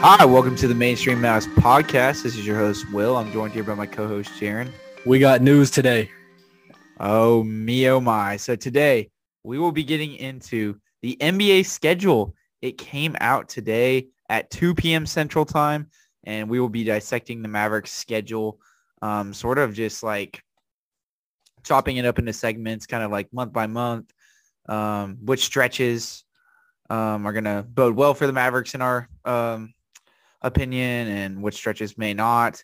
Hi, welcome to the Mainstream Mavs Podcast. This is your host, Will. I'm joined here by my co-host, Jaren. We got news today. Oh, me, oh my. So today, we will be getting into the NBA schedule. It came out today at 2 p.m. Central Time, and we will be dissecting the Mavericks schedule, um, sort of just like chopping it up into segments, kind of like month by month, um, which stretches um, are going to bode well for the Mavericks in our um, opinion and which stretches may not.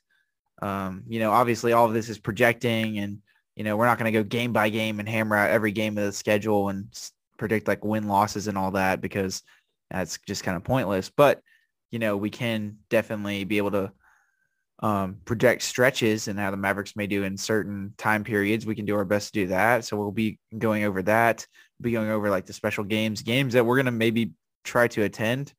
Um, you know, obviously all of this is projecting and, you know, we're not going to go game by game and hammer out every game of the schedule and predict like win losses and all that because that's just kind of pointless. But, you know, we can definitely be able to um, project stretches and how the Mavericks may do in certain time periods. We can do our best to do that. So we'll be going over that. Be going over like the special games, games that we're going to maybe try to attend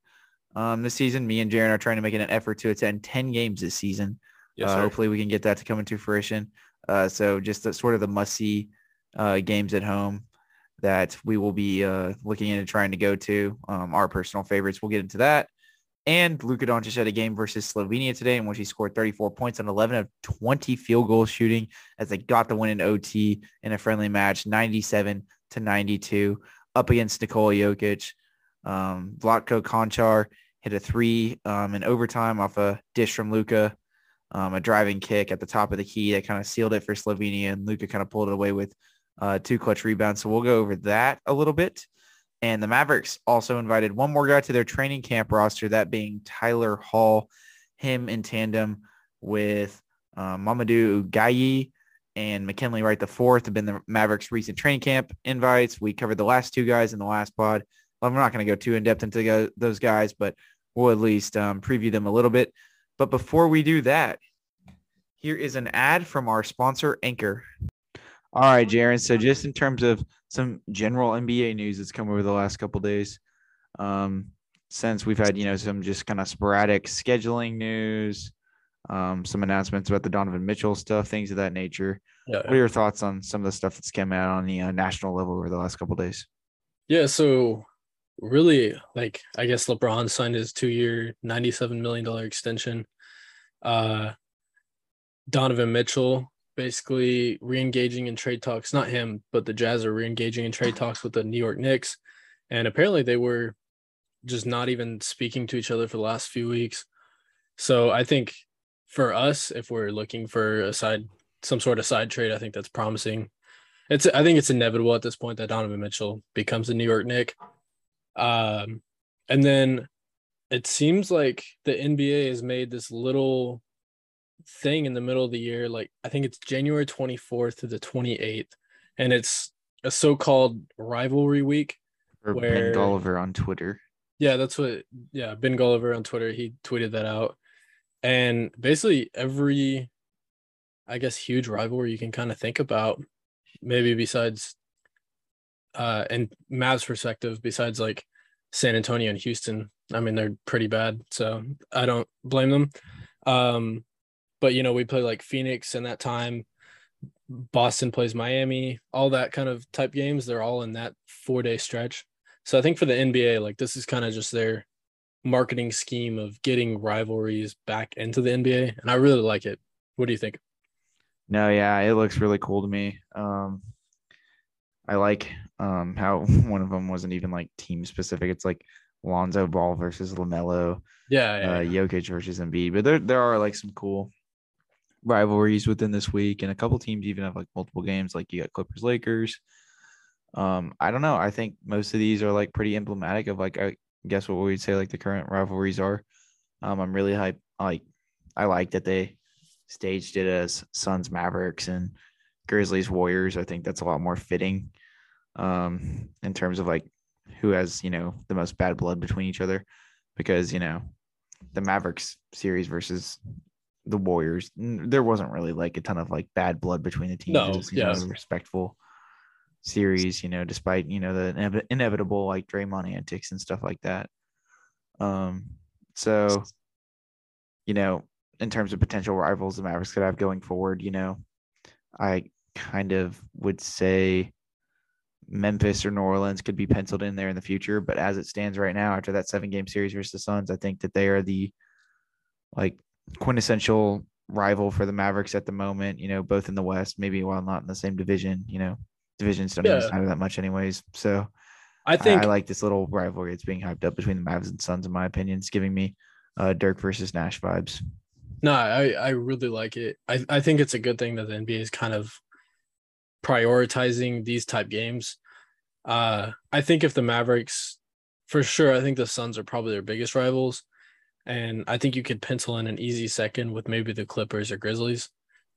um, this season. Me and Jaren are trying to make an effort to attend 10 games this season. Yes, uh, hopefully we can get that to come into fruition. Uh, so just the, sort of the must-see uh, games at home that we will be uh, looking into trying to go to. Um, our personal favorites. We'll get into that. And Luka Doncic had a game versus Slovenia today in which he scored 34 points on 11 of 20 field goal shooting as they got the win in OT in a friendly match, 97 to 92 up against Nikola Jokic. Um, Vlatko Cancar hit a three um, in overtime off a dish from Luka, um, a driving kick at the top of the key that kind of sealed it for Slovenia, and Luka kind of pulled it away with uh, two clutch rebounds. So we'll go over that a little bit. And the Mavericks also invited one more guy to their training camp roster, that being Tyler Hall, him in tandem with uh, Mouhamadou Gueye and McKinley Wright the fourth have been the Mavericks' recent training camp invites. We covered the last two guys in the last pod. I'm not going to go too in depth into those guys, but we'll at least um, preview them a little bit. But before we do that, here is an ad from our sponsor, Anchor. All right, Jaren. So just in terms of some general NBA news that's come over the last couple days, um, since we've had you know some just kind of sporadic scheduling news, um, some announcements about the Donovan Mitchell stuff, things of that nature. Yeah. What are your thoughts on some of the stuff that's come out on the uh, national level over the last couple days? Yeah. So really, like, I guess LeBron signed his two-year, ninety-seven million dollar extension. Uh, Donovan Mitchell basically re-engaging in trade talks. Not him, but the Jazz are re-engaging in trade talks with the New York Knicks, and apparently they were just not even speaking to each other for the last few weeks. So I think for us, if we're looking for a side, some sort of side trade, I think that's promising. It's I think it's inevitable at this point that Donovan Mitchell becomes a New York Knick. Um, and then it seems like the NBA has made this little thing in the middle of the year. Like I think it's January 24th to the 28th, and it's a so-called rivalry week. Or Where- Ben Golliver on Twitter. Yeah, that's what. Yeah, Ben Golliver on Twitter he tweeted that out, and basically every, I guess, huge rivalry you can kind of think about, maybe besides, uh, and Mavs perspective, besides like San Antonio and Houston. I mean, they're pretty bad, so I don't blame them. Um, but you know, we play like Phoenix in that time. Boston plays Miami, all that kind of type games. They're all in that four day stretch. So I think for the NBA, like this is kind of just their marketing scheme of getting rivalries back into the NBA, and I really like it. What do you think? No, yeah, it looks really cool to me. Um, I like um how one of them wasn't even like team specific. It's like Lonzo Ball versus Lamelo, Yeah, yeah, uh, yeah. Jokic versus Embiid. But there there are like some cool rivalries within this week, and a couple teams even have like multiple games. Like you got Clippers, Lakers. Um, I don't know. I think most of these are like pretty emblematic of like I guess what we'd say like the current rivalries are. Um, I'm really hyped. Like I like that they staged it as Suns Mavericks and Grizzlies Warriors. I think that's a lot more fitting um, in terms of like who has you know the most bad blood between each other, because you know the Mavericks series versus the Warriors. There wasn't really like a ton of like bad blood between the teams. No, it was, you know, yeah. a respectful series, you know, despite, you know, the inev- inevitable like Draymond antics and stuff like that. Um, so, you know, in terms of potential rivals the Mavericks could have going forward, you know, I kind of would say Memphis or New Orleans could be penciled in there in the future. But as it stands right now, after that seven game series versus the Suns, I think that they are the like quintessential rival for the Mavericks at the moment, you know, both in the West, maybe while not in the same division, you know, divisions don't Yeah. matter that much anyways. So I I, think I like this little rivalry that's being hyped up between the Mavs and Suns, in my opinion. It's giving me uh, Dirk versus Nash vibes. No, I, I really like it. I, I think it's a good thing that the NBA is kind of prioritizing these type games. Uh, I think if the Mavericks, for sure, I think the Suns are probably their biggest rivals, and I think you could pencil in an easy second with maybe the Clippers or Grizzlies,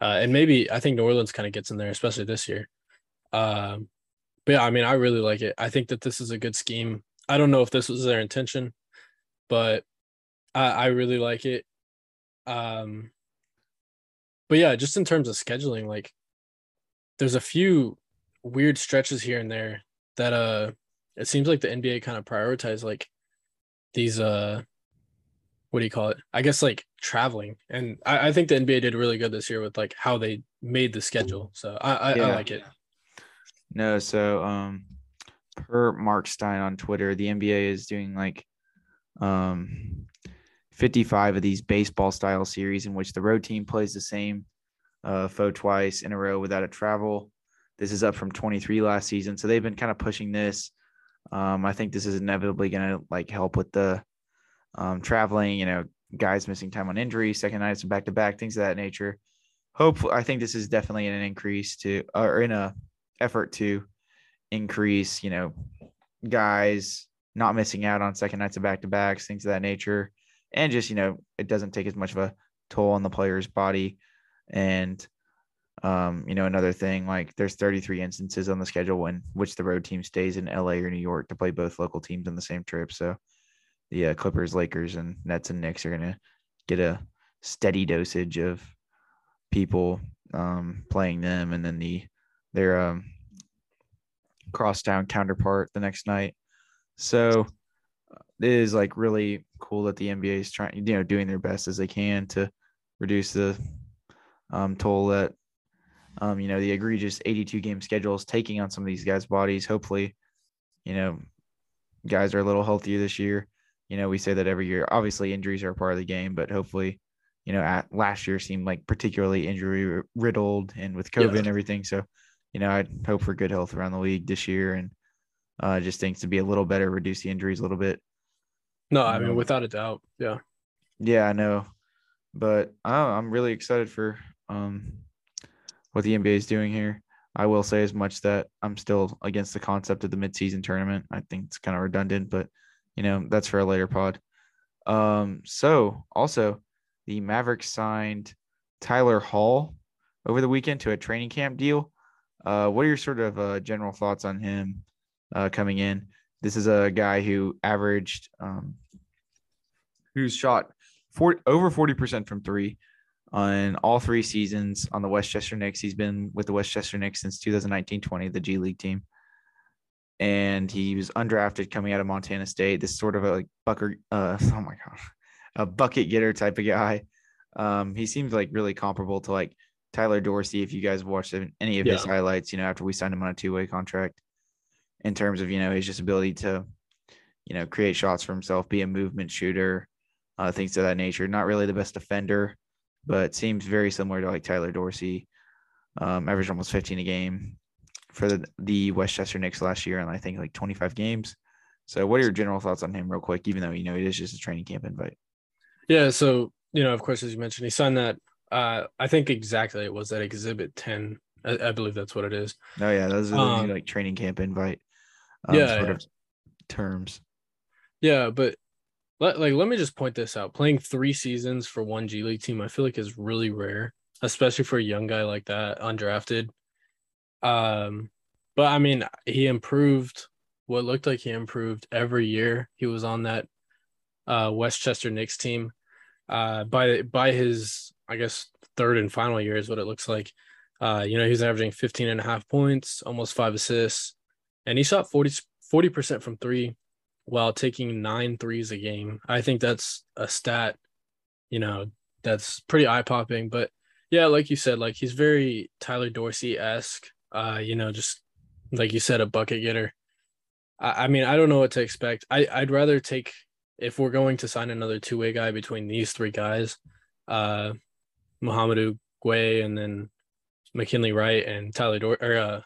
uh, and maybe I think New Orleans kind of gets in there, especially this year. Um, but yeah, I mean, I really like it. I think that this is a good scheme. I don't know if this was their intention, but I, I really like it. Um, but yeah, just in terms of scheduling, like there's a few weird stretches here and there that uh it seems like the NBA kind of prioritize like these uh what do you call it? I guess like traveling. And I, I think the NBA did really good this year with like how they made the schedule. So I I, I like it. No, so um per Mark Stein on Twitter, the NBA is doing like um 55 of these baseball style series in which the road team plays the same uh foe twice in a row without a travel. This is up from 23 last season. So they've been kind of pushing this. Um I think this is inevitably going to like help with the um traveling, you know, guys missing time on injury, second nights back to back, things of that nature. Hopefully, I think this is definitely an increase to or in a effort to increase, you know, guys not missing out on second nights of back to backs, things of that nature. And just, you know, it doesn't take as much of a toll on the player's body. And, um, you know, another thing, like there's 33 instances on the schedule in which the road team stays in LA or New York to play both local teams on the same trip. So the uh, Clippers, Lakers, and Nets and Knicks are going to get a steady dosage of people um, playing them. And then the, their, um, crosstown counterpart the next night. So it is like really cool that the NBA is trying, you know, doing their best as they can to reduce the um, toll that, um, you know, the egregious 82 game schedule is taking on some of these guys' bodies. Hopefully, you know, guys are a little healthier this year. You know, we say that every year. Obviously, injuries are a part of the game, but hopefully, you know, at last year seemed like particularly injury riddled and with COVID Yeah. and everything. So, you know, I'd hope for good health around the league this year and uh, just things to be a little better, reduce the injuries a little bit. No, I mean Um, without a doubt. Yeah. Yeah, I know, but I know, I'm really excited for um what the NBA is doing here. I will say as much that I'm still against the concept of the midseason tournament. I think it's kind of redundant, but you know that's for a later pod. Um, so also the Mavericks signed Tyler Hall over the weekend to a training camp deal. Uh, what are your sort of uh, general thoughts on him uh, coming in? This is a guy who averaged, um, who's shot four, over 40% from three on all three seasons on the Westchester Knicks. He's been with the Westchester Knicks since 2019 20, the G League team. And he was undrafted coming out of Montana State. This sort of a like bucker, uh, oh my God, a bucket getter type of guy. Um, he seems like really comparable to like Tyler Dorsey. If you guys watched any of his highlights, you know, after we signed him on a two way contract, in terms of, you know, his just ability to, you know, create shots for himself, be a movement shooter, uh, things of that nature. Not really the best defender, but seems very similar to like Tyler Dorsey. Um, averaged almost 15 a game for the, the Westchester Knicks last year, and I think like 25 games. So, what are your general thoughts on him, real quick? Even though you know it is just a training camp invite. Yeah, so you know, of course, as you mentioned, he signed that. Uh, I think exactly it was that Exhibit Ten. I, I believe that's what it is. Oh yeah, those are the Um, like training camp invite. Um, yeah, sort yeah. of terms. Yeah, but let, like let me just point this out. Playing three seasons for one G League team, I feel like is really rare, especially for a young guy like that, undrafted. Um, but I mean, he improved. What looked like he improved every year. He was on that uh, Westchester Knicks team. Uh, by by his I guess third and final year is what it looks like. Uh, you know, he's averaging 15 and a half points, almost five assists, and he shot 40 percent from three while taking nine threes a game. I think that's a stat, you know, that's pretty eye popping. But yeah, like you said, like he's very Tyler Dorsey esque. Uh, you know, just like you said, a bucket getter. I, I mean, I don't know what to expect. I I'd rather take if we're going to sign another two way guy between these three guys, uh, Mouhamadou Gueye and then McKinley Wright and Tyler Dor or uh,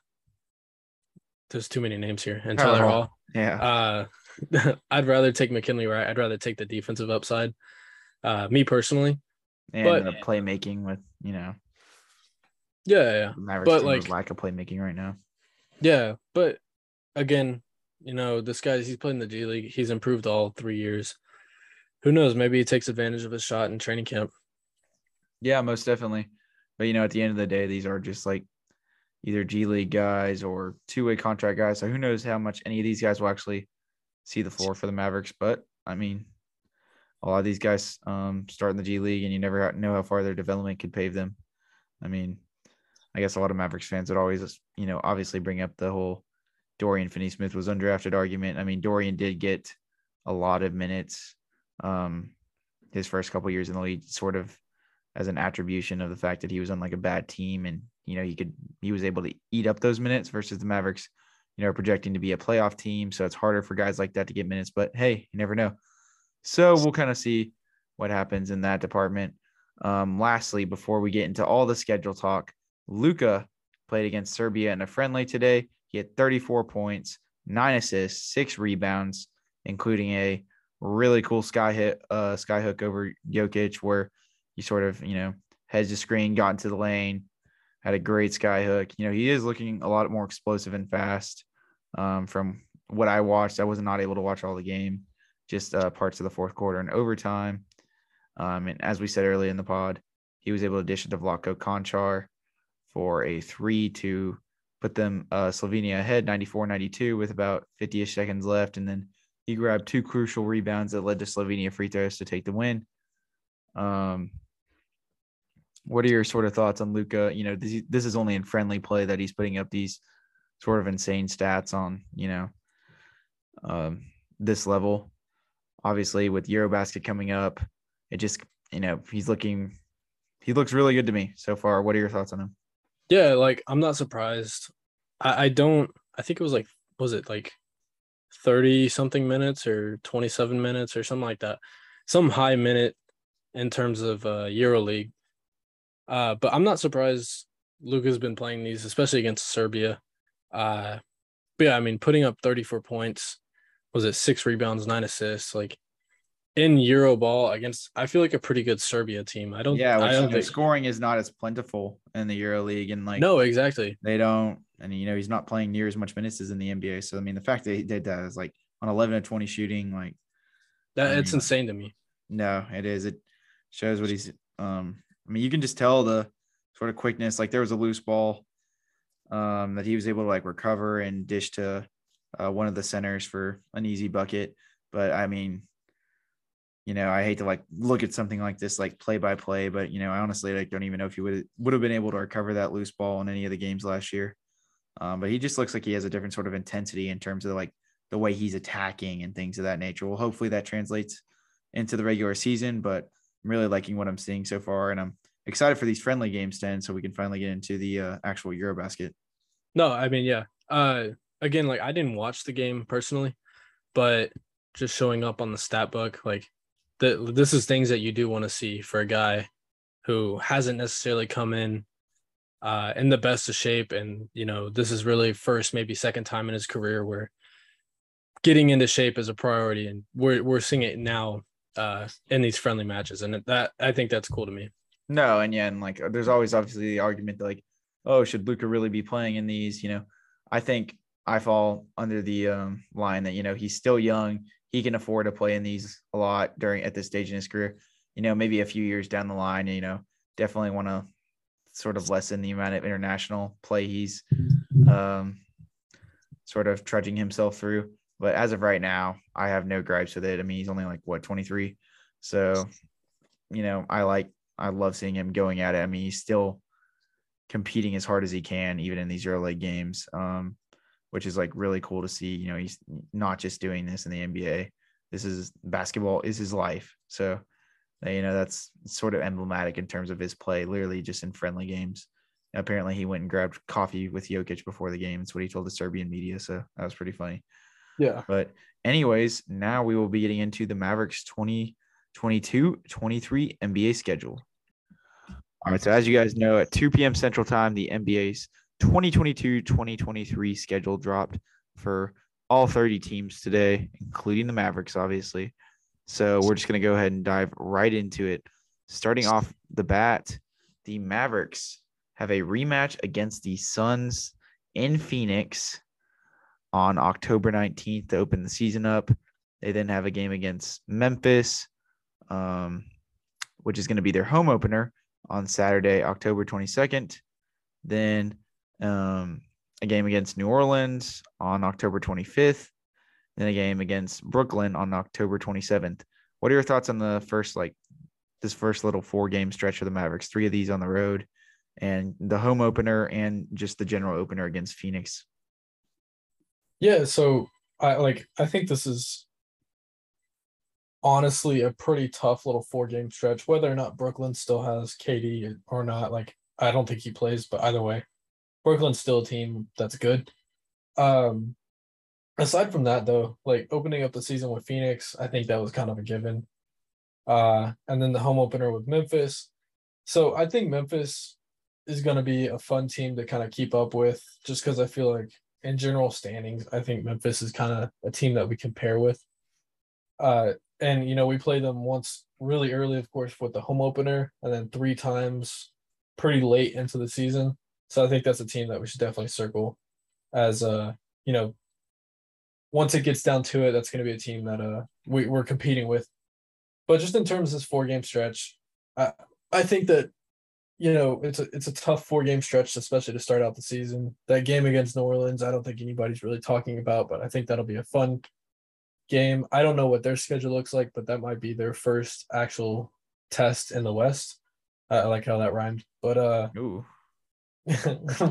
there's too many names here and Tyler Hall. Yeah. Uh, I'd rather take McKinley Wright. I'd rather take the defensive upside. Uh, me personally. And but- the playmaking with, you know, Yeah, yeah. But, like- lack of playmaking right now. Yeah, but again, you know, this guy's he's played in the G League. He's improved all three years. Who knows? Maybe he takes advantage of his shot in training camp. Yeah, most definitely. But you know, at the end of the day, these are just like either G League guys or two way contract guys. So who knows how much any of these guys will actually see the floor for the Mavericks. But I mean, a lot of these guys um, start in the G League, and you never know how far their development could pave them. I mean, I guess a lot of Mavericks fans would always, you know, obviously bring up the whole Dorian Finney Smith was undrafted argument. I mean, Dorian did get a lot of minutes um, his first couple years in the league, sort of as an attribution of the fact that he was on like a bad team and you know he could he was able to eat up those minutes versus the Mavericks, you know, projecting to be a playoff team, so it's harder for guys like that to get minutes. But hey, you never know. So we'll kind of see what happens in that department. Um, lastly, before we get into all the schedule talk, Luka played against Serbia in a friendly today. He had 34 points, nine assists, six rebounds, including a really cool sky hit, uh, sky hook over Jokic, where he sort of, you know, heads the screen, got into the lane, had a great sky hook. You know, he is looking a lot more explosive and fast. Um, from what I watched, I was not able to watch all the game, just uh, parts of the fourth quarter and overtime. Um, and as we said earlier in the pod, he was able to dish it to Vlatko Cancar for a three to put them uh, Slovenia ahead 94 92 with about 50 ish seconds left. And then he grabbed two crucial rebounds that led to Slovenia free throws to take the win. Um, what are your sort of thoughts on Luka? You know, this, this is only in friendly play that he's putting up these sort of insane stats on, you know, um, this level. Obviously, with Eurobasket coming up, it just, you know, he's looking, he looks really good to me so far. What are your thoughts on him? Yeah, like I'm not surprised. I, I don't I think it was like was it like 30 something minutes or 27 minutes or something like that. Some high minute in terms of uh EuroLeague. Uh but I'm not surprised Luka's been playing these, especially against Serbia. Uh but yeah, I mean putting up 34 points, was it six rebounds, nine assists, like in Euro ball against I feel like a pretty good Serbia team. I don't Yeah, which, I don't think scoring is not as plentiful in the Euro League, and like no, exactly. they don't, and you know he's not playing near as much minutes as in the NBA. So I mean, the fact that he did that is like on eleven of twenty shooting, like That I it's mean, insane to me. no, it is. It shows what he's. Um, I mean, you can just tell the sort of quickness. Like there was a loose ball, um, that he was able to like recover and dish to uh, one of the centers for an easy bucket. But I mean, you know, I hate to like look at something like this like play by play, but you know, I honestly like don't even know if he would would have been able to recover that loose ball in any of the games last year. Um, but he just looks like he has a different sort of intensity in terms of like the way he's attacking and things of that nature. Well, hopefully that translates into the regular season, but I'm really liking what I'm seeing so far, and I'm excited for these friendly games to end so we can finally get into the uh, actual Eurobasket. No, I mean, yeah. Uh, again, like I didn't watch the game personally, but just showing up on the stat book, like the, this is things that you do want to see for a guy who hasn't necessarily come in uh, in the best of shape, and you know, this is really first, maybe second time in his career where getting into shape is a priority, and we're we're seeing it now uh, in these friendly matches, and that I think that's cool to me. No, and yeah, and like there's always obviously the argument that like, oh, should Luka really be playing in these? You know, I think I fall under the um, line that you know he's still young. He can afford to play in these a lot during at this stage in his career. You know, maybe a few years down the line, you know, definitely want to sort of lessen the amount of international play he's um, sort of trudging himself through. But as of right now, I have no gripes with it. I mean, he's only like what 23, so you know, I like I love seeing him going at it. I mean, he's still competing as hard as he can, even in these early games, um, which is like really cool to see. You know, he's not just doing this in the NBA. This is basketball is his life. So, you know, that's sort of emblematic in terms of his play, literally just in friendly games. Apparently, he went and grabbed coffee with Jokic before the game. That's what he told the Serbian media. So that was pretty funny. Yeah. But, anyways, now we will be getting into the Mavericks 2022 23 NBA schedule. All right. So, as you guys know, at 2 p.m. Central Time, the NBA's 2022 2023 schedule dropped for all 30 teams today, including the Mavericks, obviously. So, we're just going to go ahead and dive right into it. Starting off the bat, the Mavericks have a rematch against the Suns in Phoenix on October 19th to open the season up. They then have a game against Memphis, um, which is going to be their home opener on Saturday, October 22nd. Then um, a game against New Orleans on October 25th. Then a game against Brooklyn on October 27th. What are your thoughts on the first, like, this first little four game stretch for the Mavericks? Three of these on the road and the home opener and just the general opener against Phoenix. Yeah, so I like I think this is honestly a pretty tough little four game stretch. Whether or not Brooklyn still has KD or not, like I don't think he plays, but either way, Brooklyn's still a team that's good. Um aside from that though, like opening up the season with Phoenix, I think that was kind of a given. Uh and then the home opener with Memphis. So I think Memphis is going to be a fun team to kind of keep up with just because I feel like in general standings, I think Memphis is kind of a team that we compare with. Uh, and, you know, we play them once really early, of course, with the home opener, and then three times pretty late into the season. So I think that's a team that we should definitely circle as, uh, you know, once it gets down to it, that's going to be a team that uh, we, we're competing with. But just in terms of this four game stretch, I, I think that you know, it's a it's a tough four game stretch, especially to start out the season. That game against New Orleans, I don't think anybody's really talking about, but I think that'll be a fun game. I don't know what their schedule looks like, but that might be their first actual test in the West. I like how that rhymed, but uh, Ooh.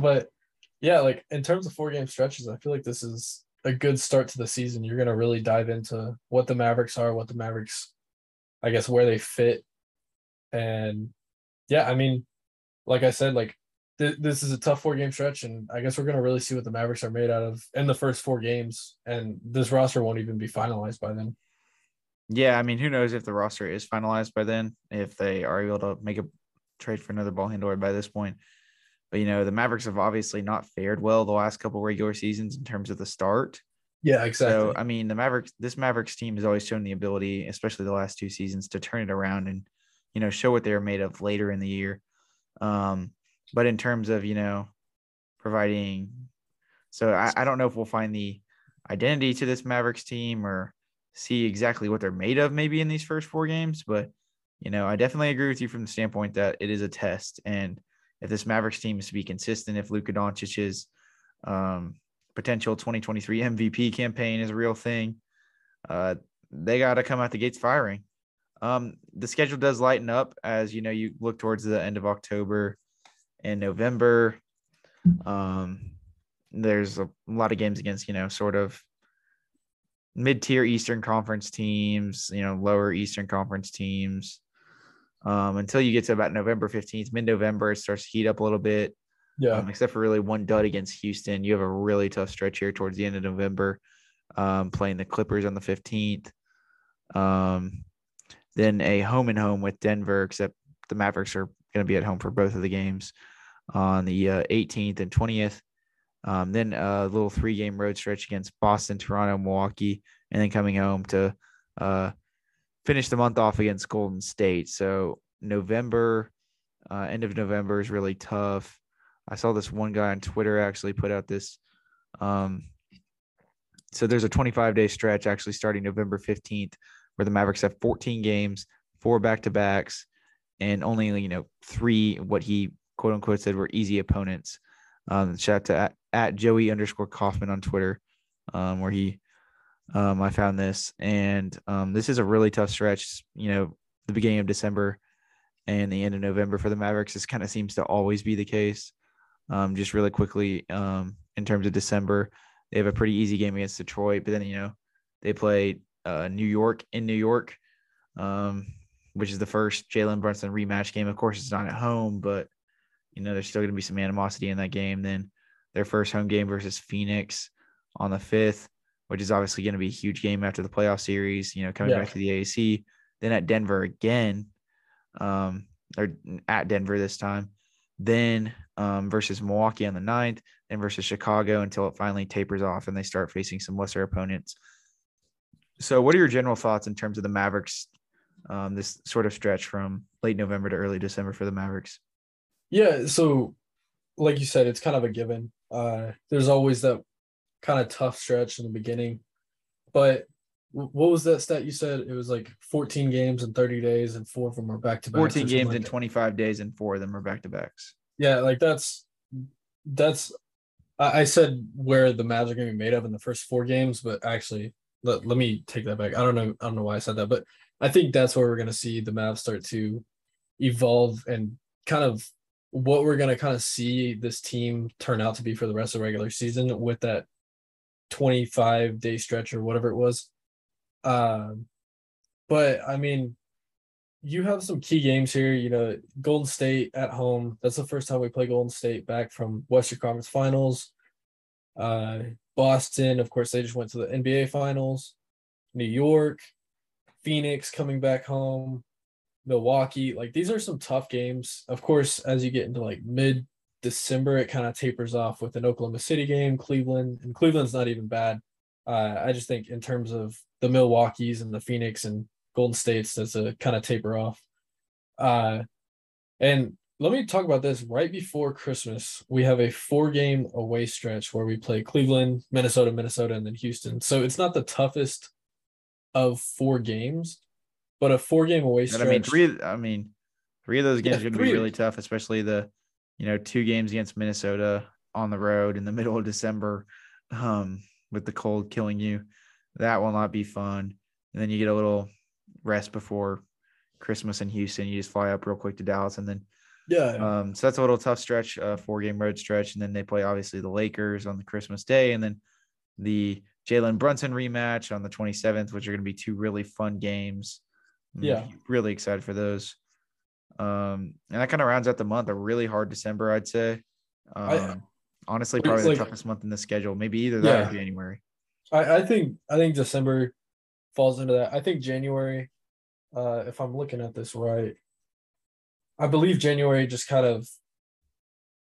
but yeah, like in terms of four game stretches, I feel like this is a good start to the season. You're gonna really dive into what the Mavericks are, what the Mavericks, I guess, where they fit, and yeah, I mean, like I said, like th- this is a tough four game stretch, and I guess we're gonna really see what the Mavericks are made out of in the first four games, and this roster won't even be finalized by then. Yeah, I mean, who knows if the roster is finalized by then, if they are able to make a trade for another ball handler by this point. But you know, the Mavericks have obviously not fared well the last couple regular seasons in terms of the start. Yeah, exactly. So I mean, the Mavericks, this Mavericks team has always shown the ability, especially the last two seasons, to turn it around and you know show what they're made of later in the year. Um, but in terms of, you know, providing, so I, I don't know if we'll find the identity to this Mavericks team or see exactly what they're made of maybe in these first four games. But, you know, I definitely agree with you from the standpoint that it is a test. And if this Mavericks team is to be consistent, if Luka Doncic's um, potential 2023 MVP campaign is a real thing, uh, they got to come out the gates firing. Um, the schedule does lighten up as you know you look towards the end of October and November. Um, there's a lot of games against you know sort of mid-tier Eastern Conference teams, you know lower Eastern Conference teams. Um, until you get to about November 15th, mid-November, it starts to heat up a little bit. Yeah. Um, except for really one dud against Houston, you have a really tough stretch here towards the end of November, um, playing the Clippers on the 15th. Um, then a home and home with Denver, except the Mavericks are going to be at home for both of the games on the uh, 18th and 20th. Um, then a little three game road stretch against Boston, Toronto, Milwaukee, and then coming home to uh, finish the month off against Golden State. So November, uh, end of November is really tough. I saw this one guy on Twitter actually put out this. Um, so there's a 25 day stretch actually starting November 15th where the Mavericks have 14 games, four back to backs, and only you know three what he quote unquote said were easy opponents. Um, shout out to at, at Joey underscore Kaufman on Twitter, um, where he um, I found this, and um, this is a really tough stretch. You know, the beginning of December and the end of November for the Mavericks. This kind of seems to always be the case. Um, just really quickly, um, in terms of December, they have a pretty easy game against Detroit, but then you know they play uh, New York in New York, um, which is the first Jalen Brunson rematch game. Of course, it's not at home, but you know there's still going to be some animosity in that game. Then their first home game versus Phoenix on the fifth, which is obviously going to be a huge game after the playoff series. You know, coming Yeah. back to the AAC. Then at Denver again, um, or at Denver this time. Then um, versus Milwaukee on the 9th, then versus Chicago until it finally tapers off and they start facing some lesser opponents. So, what are your general thoughts in terms of the Mavericks? Um, this sort of stretch from late November to early December for the Mavericks. Yeah, so like you said, it's kind of a given. Uh, there's always that kind of tough stretch in the beginning, but what was that stat you said? It was like 14 games in 30 days, and four of them are back to back. 14 games in 25 days, and four of them are back to backs. Yeah, like that's that's. I, I said where the Mavs are going to be made of in the first four games, but actually, let, let me take that back. I don't know. I don't know why I said that, but I think that's where we're going to see the Mavs start to evolve and kind of what we're going to kind of see this team turn out to be for the rest of the regular season with that 25 day stretch or whatever it was. Um, but I mean, you have some key games here. You know, Golden State at home. That's the first time we play Golden State back from Western Conference Finals. Uh, Boston, of course, they just went to the NBA Finals. New York, Phoenix coming back home, Milwaukee. Like these are some tough games. Of course, as you get into like mid December, it kind of tapers off with an Oklahoma City game, Cleveland, and Cleveland's not even bad. Uh, I just think in terms of the Milwaukee's and the Phoenix and Golden States, that's a kind of taper off. Uh, and let me talk about this right before Christmas. We have a four game away stretch where we play Cleveland, Minnesota, Minnesota, and then Houston. So it's not the toughest of four games, but a four game away stretch. I mean, three. I mean, three of those games Yeah, are going to be really tough, especially the, you know, two games against Minnesota on the road in the middle of December, um, with the cold killing you. That will not be fun. And then you get a little rest before Christmas in Houston. You just fly up real quick to Dallas, and then yeah, um, so that's a little tough stretch, uh, four game road stretch, and then they play obviously the Lakers on the Christmas day, and then the Jalen Brunson rematch on the 27th, which are going to be two really fun games. I'm Yeah. really excited for those. Um, and that kind of rounds out the month. A really hard December, I'd say. Um, I- honestly, probably like- the toughest month in the schedule. Maybe either that Yeah. or January. I, I think I think December falls into that. I think January, uh, if I'm looking at this right, I believe January just kind of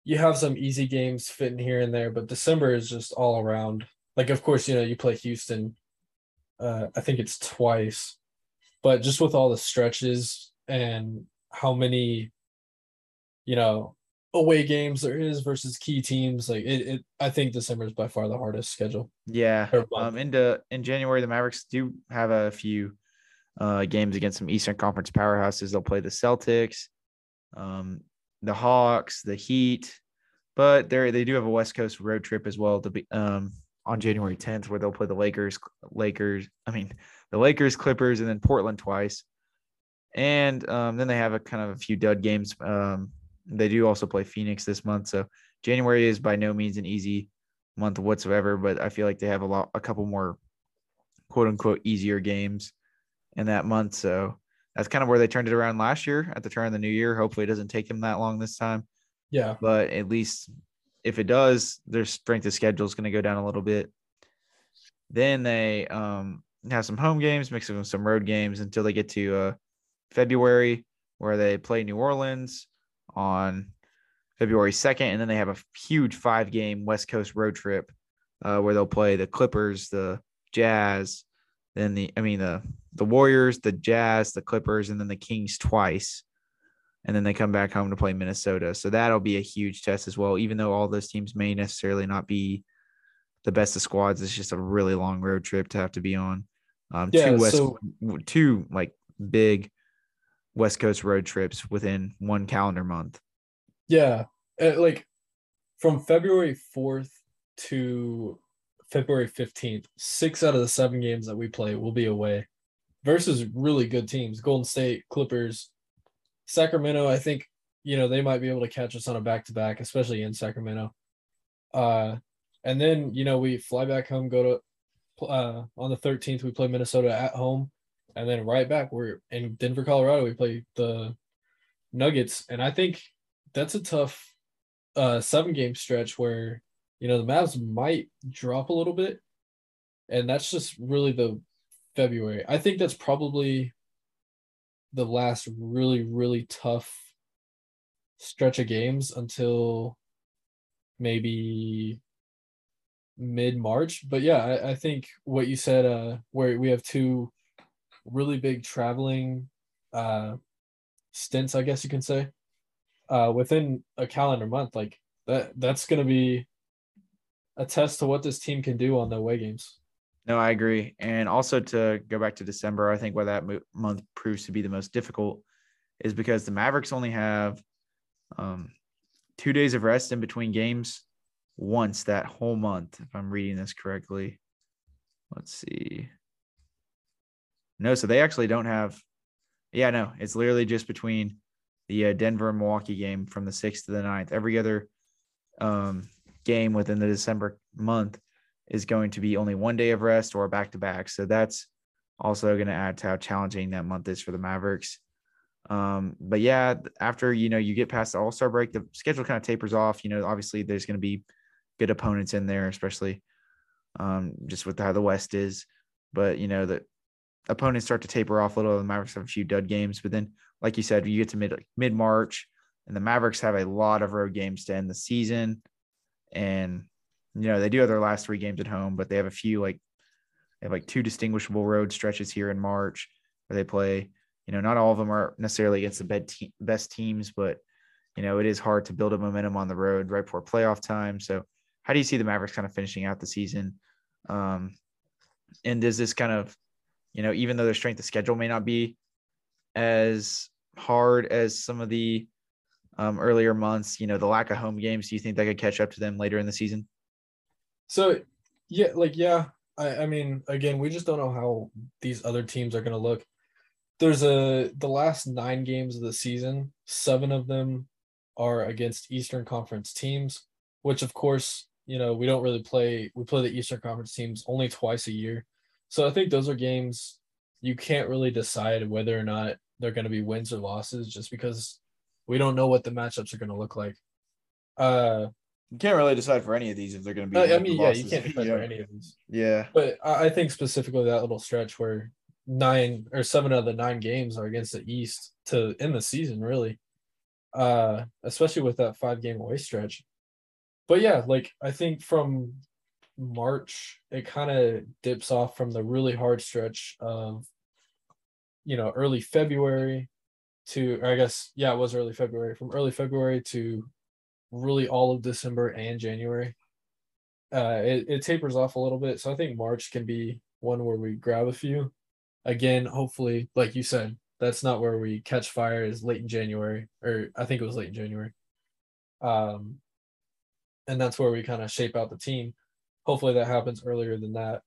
you have some easy games fitting here and there, but December is just all around. Like, of course, you know, you play Houston. Uh, I think it's twice, but just with all the stretches and how many, you know, away games there is versus key teams, like it, it I think December is by far the hardest schedule. Yeah. Um, into in January, the Mavericks do have a few uh games against some Eastern Conference powerhouses. They'll play the Celtics, um, the Hawks, the Heat, but they they do have a West Coast road trip as well to be um on January 10th where they'll play the Lakers, Lakers. I mean the Lakers, Clippers, and then Portland twice. And um, then they have a kind of a few dud games. Um, they do also play Phoenix this month. So January is by no means an easy month whatsoever, but I feel like they have a lot, a couple more quote unquote easier games in that month. So that's kind of where they turned it around last year at the turn of the new year. Hopefully, it doesn't take them that long this time, Yeah. but at least if it does, their strength of schedule is going to go down a little bit. Then they um, have some home games, mixing with some road games until they get to uh, February, where they play New Orleans on February 2nd. And then they have a huge five game West Coast road trip uh, where they'll play the Clippers, the Jazz, then the, I mean, the, the Warriors, the Jazz, the Clippers, and then the Kings twice. And then they come back home to play Minnesota. So that'll be a huge test as well, even though all those teams may necessarily not be the best of squads. It's just a really long road trip to have to be on. Um, Yeah, two West, so- two like big West Coast road trips within one calendar month. Yeah, like from February 4th to February 15th, six out of the seven games that we play will be away versus really good teams Golden State, Clippers, Sacramento, I think you know they might be able to catch us on a back to back, especially in Sacramento. Uh, and then you know we fly back home, go to uh, on the 13th we play Minnesota at home, and then right back we're in Denver, Colorado. We play the Nuggets, and I think that's a tough uh, seven game stretch where you know the Mavs might drop a little bit, and that's just really the February. I think that's probably the last really really tough stretch of games until maybe mid March. But yeah, I, I, think what you said, uh, where we have two really big traveling uh, stints, I guess you can say, uh, within a calendar month, like that, that's going to be a test to what this team can do on the away games. No, I agree. And also to go back to December, I think why that mo- month proves to be the most difficult is because the Mavericks only have um, two days of rest in between games once that whole month, if I'm reading this correctly. Let's see. No, so they actually don't have. Yeah, no, it's literally just between the uh, Denver and Milwaukee game from the 6th to the 9th. Every other um, game within the December month is going to be only one day of rest or back to back. So that's also going to add to how challenging that month is for the Mavericks. Um, but yeah, after you know you get past the All Star break, the schedule kind of tapers off. You know, obviously there's going to be good opponents in there, especially um, just with how the West is. But you know the opponents start to taper off a little. The Mavericks have a few dud games, but then, like you said, you get to mid mid March, and the Mavericks have a lot of road games to end the season. And you know they do have their last three games at home, but they have a few like they have like two distinguishable road stretches here in March where they play you know, not all of them are necessarily against the te- best teams, but you know, it is hard to build a momentum on the road right before playoff time. So, how do you see the Mavericks kind of finishing out the season? Um, and does this kind of, you know, even though their strength of schedule may not be as hard as some of the um, earlier months, you know, the lack of home games, do you think that could catch up to them later in the season? So, yeah, like, yeah, I, I mean, again, we just don't know how these other teams are going to look there's a the last nine games of the season, seven of them are against Eastern Conference teams, which of course, you know, we don't really play we play the Eastern Conference teams only twice a year. So I think those are games you can't really decide whether or not they're going to be wins or losses just because we don't know what the matchups are going to look like. Uh you can't really decide for any of these if they're going to be. I mean, yeah, you can't decide yeah. for any of these. Yeah, but I think specifically that little stretch where nine or seven of the nine games are against the East to end the season, really. Uh, especially with that five game away stretch. But yeah, like I think from March, it kind of dips off from the really hard stretch of, you know, early February to, I guess, yeah, it was early February, from early February to really all of December and January. Uh, it, it tapers off a little bit. So I think March can be one where we grab a few again, hopefully, like you said, that's not where we catch fire is late in January, or I think it was late in January. Um, and that's where we kind of shape out the team. Hopefully that happens earlier than that.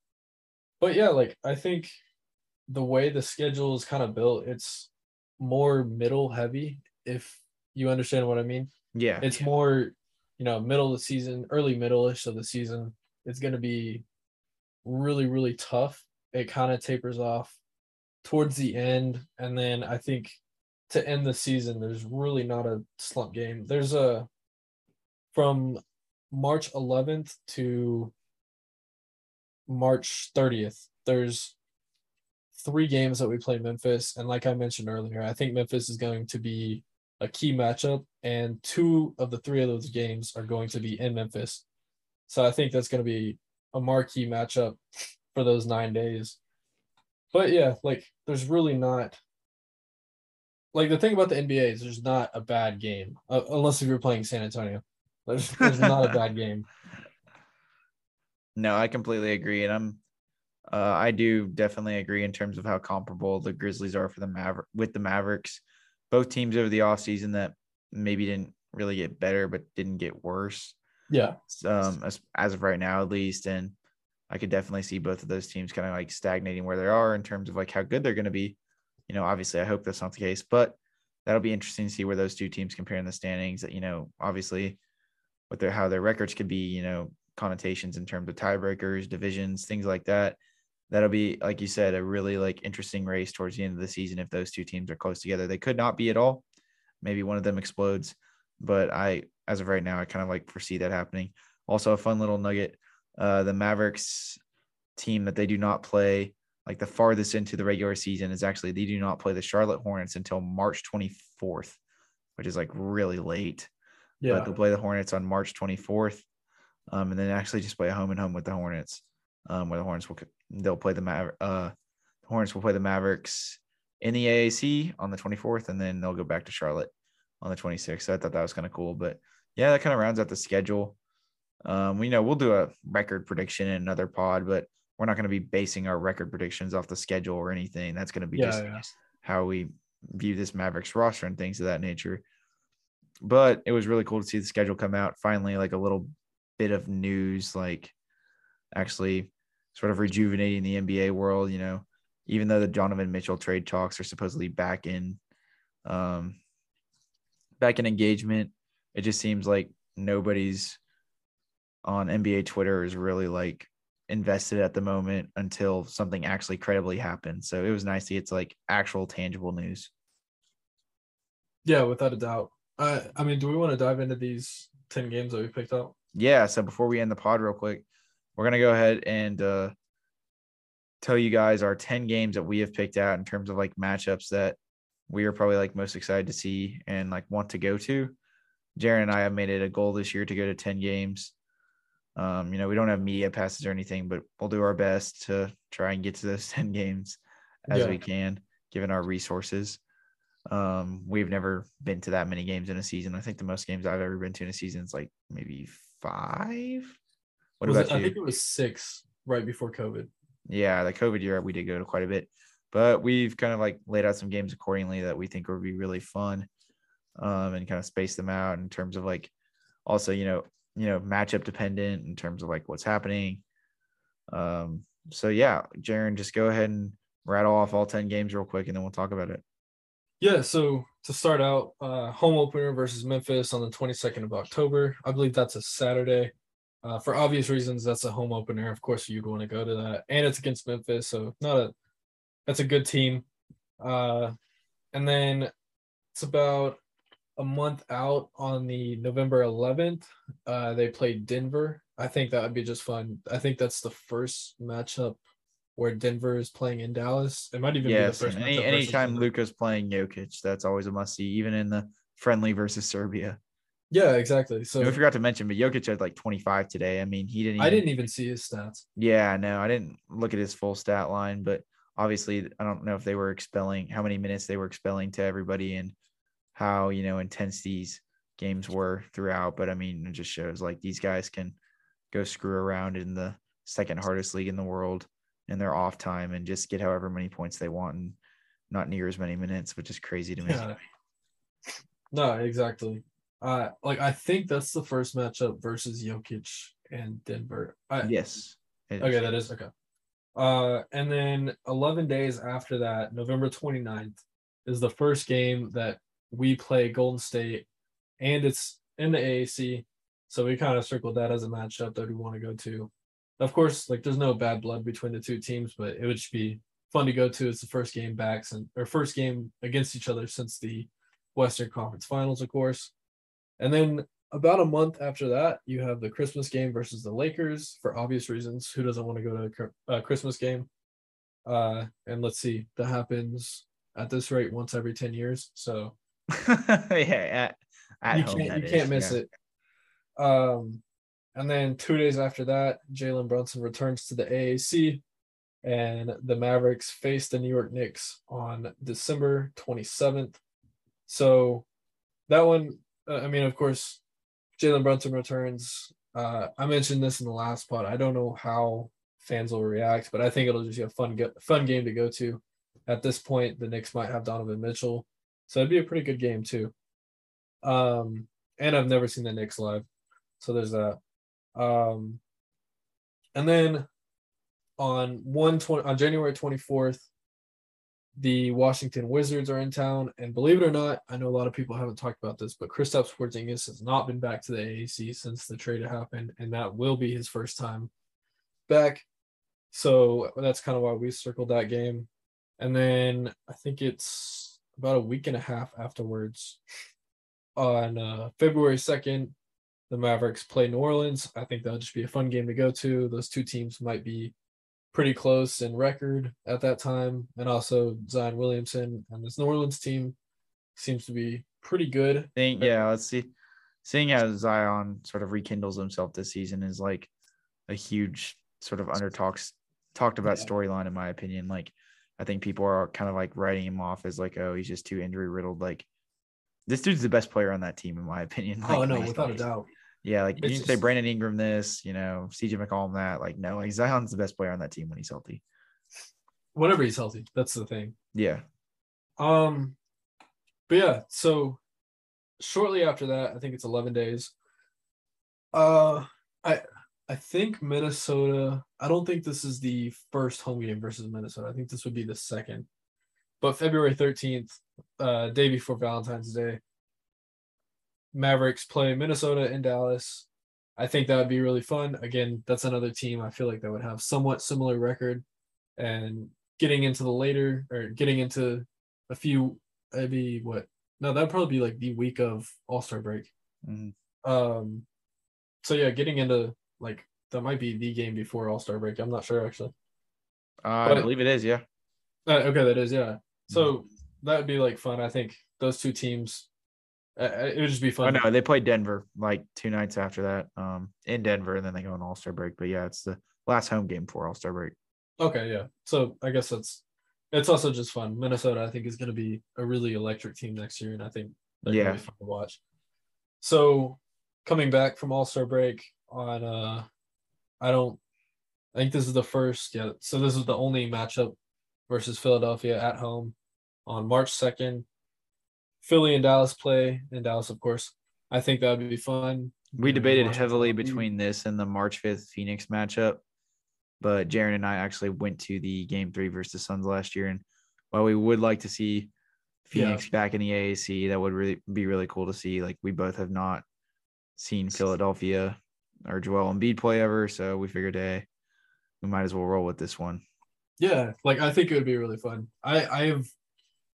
But yeah, like I think the way the schedule is kind of built, it's more middle heavy, if you understand what I mean. Yeah. It's more, you know, middle of the season, early middle-ish of the season. It's gonna be really, really tough. It kind of tapers off towards the end, and then I think to end the season, there's really not a slump game. There's a from March 11th to March 30th. There's three games that we play Memphis, and like I mentioned earlier, I think Memphis is going to be a key matchup, and two of the three of those games are going to be in Memphis. So I think that's going to be a marquee matchup for those nine days. But yeah, like there's really not like the thing about the NBA is there's not a bad game uh, unless if you're playing San Antonio. There's, there's not a bad game. No, I completely agree, and I'm uh, I do definitely agree in terms of how comparable the Grizzlies are for the Maver- with the Mavericks. Both teams over the offseason that maybe didn't really get better, but didn't get worse. Yeah. Um, as, as of right now, at least. And I could definitely see both of those teams kind of like stagnating where they are in terms of like how good they're going to be. You know, obviously, I hope that's not the case, but that'll be interesting to see where those two teams compare in the standings. That you know, obviously, with their how their records could be, you know, connotations in terms of tiebreakers, divisions, things like that. That'll be, like you said, a really like interesting race towards the end of the season if those two teams are close together. They could not be at all. Maybe one of them explodes, but I, as of right now, I kind of like foresee that happening. Also, a fun little nugget: uh, the Mavericks team that they do not play like the farthest into the regular season is actually they do not play the Charlotte Hornets until March 24th, which is like really late. Yeah. But they'll play the Hornets on March 24th. Um, and then actually just play a home and home with the Hornets. Um, where the Hornets will they'll play the Maver- uh the Hornets will play the Mavericks in the AAC on the 24th, and then they'll go back to Charlotte on the 26th. So I thought that was kind of cool. But yeah, that kind of rounds out the schedule. Um, we know we'll do a record prediction in another pod, but we're not going to be basing our record predictions off the schedule or anything. That's going to be yeah, just yeah. how we view this Mavericks roster and things of that nature. But it was really cool to see the schedule come out finally, like a little bit of news, like actually sort of rejuvenating the NBA world. You know, even though the Donovan Mitchell trade talks are supposedly back in, um, back in engagement, it just seems like nobody's on NBA Twitter is really like invested at the moment until something actually credibly happened. So it was nice to get to like actual tangible news. Yeah, without a doubt. Uh, I mean, do we want to dive into these 10 games that we picked up? Yeah. So before we end the pod, real quick, we're going to go ahead and uh, tell you guys our 10 games that we have picked out in terms of like matchups that we are probably like most excited to see and like want to go to. Jaren and I have made it a goal this year to go to 10 games. Um, you know, we don't have media passes or anything, but we'll do our best to try and get to those 10 games as yeah. we can, given our resources. Um, we've never been to that many games in a season. I think the most games I've ever been to in a season is like maybe five. What was about it, you? I think it was six right before COVID. Yeah, the COVID year we did go to quite a bit, but we've kind of like laid out some games accordingly that we think would be really fun, um, and kind of space them out in terms of like also you know you know, matchup dependent in terms of like what's happening. Um, so yeah, Jaren, just go ahead and rattle off all 10 games real quick and then we'll talk about it. Yeah, so to start out, uh, home opener versus Memphis on the 22nd of October. I believe that's a Saturday. Uh, for obvious reasons, that's a home opener. Of course, you'd want to go to that, and it's against Memphis, so not a that's a good team. Uh, and then it's about a month out on the November 11th. Uh, they played Denver. I think that would be just fun. I think that's the first matchup where Denver is playing in Dallas. It might even yes, be the first. Any anytime Luka's playing Jokic, that's always a must see, even in the friendly versus Serbia. Yeah, exactly. So we forgot to mention, but Jokic had like 25 today. I mean, he didn't. Even, I didn't even see his stats. Yeah, no, I didn't look at his full stat line, but obviously, I don't know if they were expelling how many minutes they were expelling to everybody, and how you know intense these games were throughout. But I mean, it just shows like these guys can go screw around in the second hardest league in the world in their off time and just get however many points they want and not near as many minutes, which is crazy to me. Yeah. No, exactly. Uh, like I think that's the first matchup versus Jokic and Denver. I, yes. Okay, that is okay. Uh, and then 11 days after that, November 29th, is the first game that we play Golden State, and it's in the AAC. So we kind of circled that as a matchup that we want to go to. Of course, like there's no bad blood between the two teams, but it would just be fun to go to. It's the first game back and or first game against each other since the Western Conference Finals, of course. And then about a month after that, you have the Christmas game versus the Lakers for obvious reasons. Who doesn't want to go to a Christmas game? Uh, and let's see, that happens at this rate once every 10 years. So yeah, at, at you can't you can't miss yeah. it. Um, and then two days after that, Jalen Brunson returns to the AAC, and the Mavericks face the New York Knicks on December 27th. So that one, uh, I mean, of course, Jalen Brunson returns. Uh, I mentioned this in the last pod. I don't know how fans will react, but I think it'll just be a fun fun game to go to. At this point, the Knicks might have Donovan Mitchell. So it'd be a pretty good game too. Um, and I've never seen the Knicks live, so there's that. Um, and then on one twenty on January twenty fourth, the Washington Wizards are in town, and believe it or not, I know a lot of people haven't talked about this, but Kristaps Porzingis has not been back to the AAC since the trade happened, and that will be his first time back. So that's kind of why we circled that game. And then I think it's about a week and a half afterwards, on uh, February second, the Mavericks play New Orleans. I think that'll just be a fun game to go to. Those two teams might be pretty close in record at that time. And also Zion Williamson and this New Orleans team seems to be pretty good. Think, yeah, let's see. Seeing how Zion sort of rekindles himself this season is like a huge sort of under talks talked about Yeah. storyline in my opinion. Like I think people are kind of like writing him off as like, oh, he's just too injury riddled. Like this dude's the best player on that team, in my opinion. oh Like, no, like, without a doubt. Yeah, like It's you can say Brandon Ingram this, you know, CJ McCollum that. Like, no, like Zion's the best player on that team when he's healthy. Whenever he's healthy, that's the thing. Yeah. Um, but yeah, so shortly after that, I think it's eleven days. Uh, I I think Minnesota. I don't think this is the first home game versus Minnesota. I think this would be the second. But February thirteenth, uh, day before Valentine's Day, Mavericks play Minnesota in Dallas. I think that would be really fun. Again, that's another team I feel like that would have somewhat similar record, and getting into the later or getting into a few maybe what no that'd probably be like the week of All Star break. Mhm. Um, so yeah, getting into like that might be the game before All Star break. I'm not sure actually. Uh, I believe it is. Yeah. Uh, okay, that is yeah. So that would be like fun. I think those two teams. Uh, uh, it would just be Oh fun. no, they played Denver like two nights after that, um, in Denver, and then they go on All Star break. But yeah, it's the last home game for All Star break. Okay, yeah. So I guess that's it's also just fun. Minnesota, I think, is going to be a really electric team next year, and I think they're Yeah. going to be fun to watch. So coming back from All Star break on, uh I don't, I think this is the first. Yeah. So this is the only matchup versus Philadelphia at home on March second. Philly and Dallas play in Dallas, of course. I think that would be fun. We debated heavily between this and the March 5th Phoenix matchup, but Jaren and I actually went to the game three versus the Suns last year. And while we would like to see Yeah. Phoenix back in the AAC, that would really be really cool to see. Like we both have not seen Philadelphia or Joel Embiid play ever, so we figured, hey, we might as well roll with this one. Yeah, like I think it would be really fun. I I have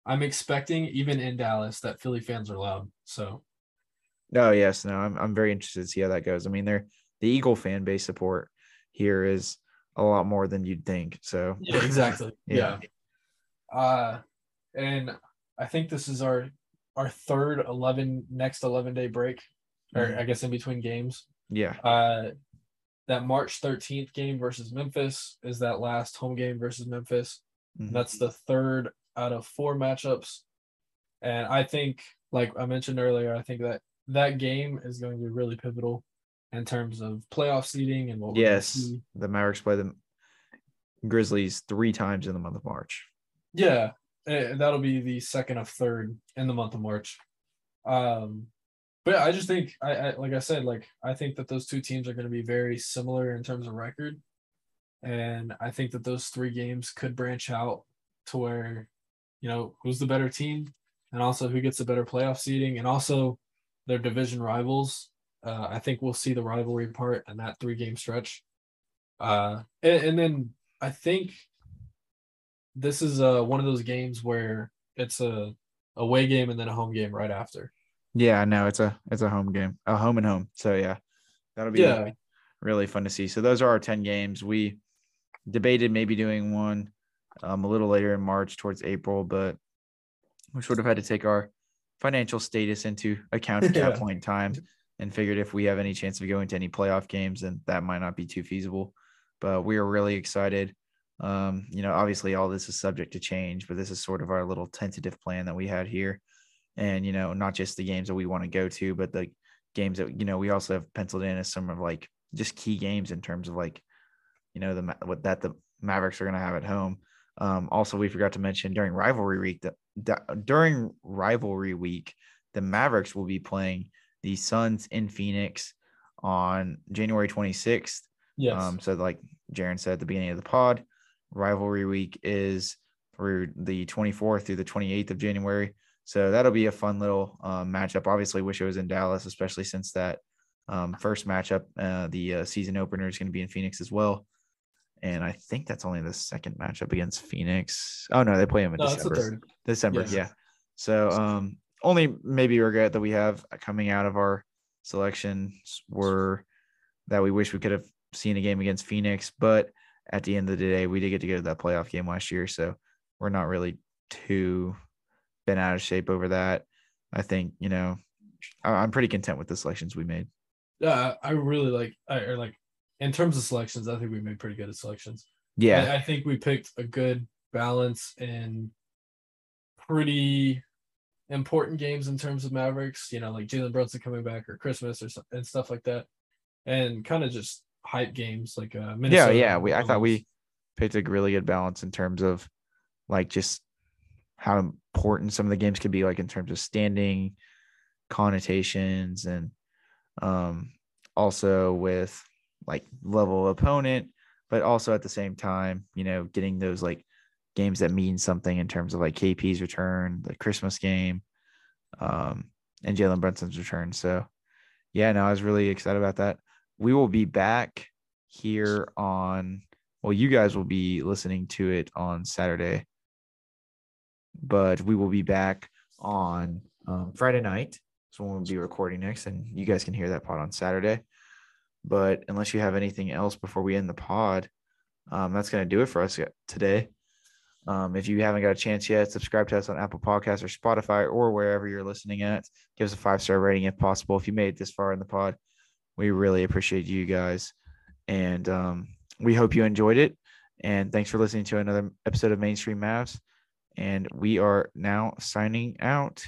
I'm expecting even in Dallas that Philly fans are loud. So Oh yes, no, I'm I'm very interested to see how that goes. I mean, they're the Eagle fan base support here is a lot more than you'd think. So yeah, exactly. Yeah. yeah. Uh and I think this is our our third 11 next 11 day break or Mhm. I guess in between games. yeah, Uh that March 13th game versus Memphis is that last home game versus Memphis. Mhm. That's the third out of four matchups. And I think, like I mentioned earlier, I think that that game is going to be really pivotal in terms of playoff seeding and what yes, the Mavericks play the Grizzlies three times in the month of March. Yeah, eh, that'll be the second of third in the month of March. Um, but I just think, I, I like I said, like I think that those two teams are going to be very similar in terms of record, and I think that those three games could branch out to where, you know, who's the better team, and also who gets a better playoff seeding, and also their division rivals. Uh, I think we'll see the rivalry part in that three game stretch. Uh, and, and then I think this is uh one of those games where it's a away game and then a home game right after. Yeah, no, it's a it's a home game, a home and home. So yeah, that'll be Yeah. really fun to see. So those are our ten games. We debated maybe doing one um, a little later in March towards April, but we sort of had to take our financial status into account at that point in time and figured if we have any chance of going to any playoff games, then that might not be too feasible. But we are really excited. Um, you know, obviously all this is subject to change, but this is sort of our little tentative plan that we had here. And, you know, not just the games that we want to go to, but the games that, you know, we also have penciled in as some of like just key games in terms of like, you know, the what that the Mavericks are going to have at home. Um, also, we forgot to mention during rivalry week that, that during rivalry week, the Mavericks will be playing the Suns in Phoenix on January 26th. Yes. Um, so like Jaren said at the beginning of the pod, rivalry week is through the 24th through the 28th of January. So that'll be a fun little um, matchup. Obviously, wish it was in Dallas, especially since that um, first matchup, uh, the uh, season opener is going to be in Phoenix as well. And I think that's only the second matchup against Phoenix. Oh no, they play them in No, December. third. December, Yes. yeah. So um only maybe regret that we have coming out of our selections were that we wish we could have seen a game against Phoenix, but at the end of the day, we did get to go to that playoff game last year, so we're not really too been out of shape over that. I think you know I'm pretty content with the selections we made. Yeah, I really like. I like in terms of selections, I think we made pretty good at selections. Yeah, I, I think we picked a good balance in pretty important games in terms of Mavericks. You know, like Jalen Brunson coming back or Christmas or and stuff like that, and kind of just hype games like uh, yeah, Minnesota. yeah. We I thought we picked a really good balance in terms of like just how important some of the games could be, like in terms of standing connotations and um also with like level opponent, but also at the same time, you know, getting those like games that mean something in terms of like KP's return, the Christmas game, um, and Jalen Brunson's return. So yeah, no, I was really excited about that. We will be back here on well, you guys will be listening to it on Saturday, but we will be back on um, Friday night. So when we'll be recording next, and you guys can hear that pod on Saturday. But unless you have anything else before we end the pod, um, that's going to do it for us today. Um, if you haven't got a chance yet, subscribe to us on Apple Podcasts or Spotify or wherever you're listening at. Give us a five star rating if possible. If you made it this far in the pod, we really appreciate you guys. And um, we hope you enjoyed it. And thanks for listening to another episode of Mainstream Mavs. And we are now signing out.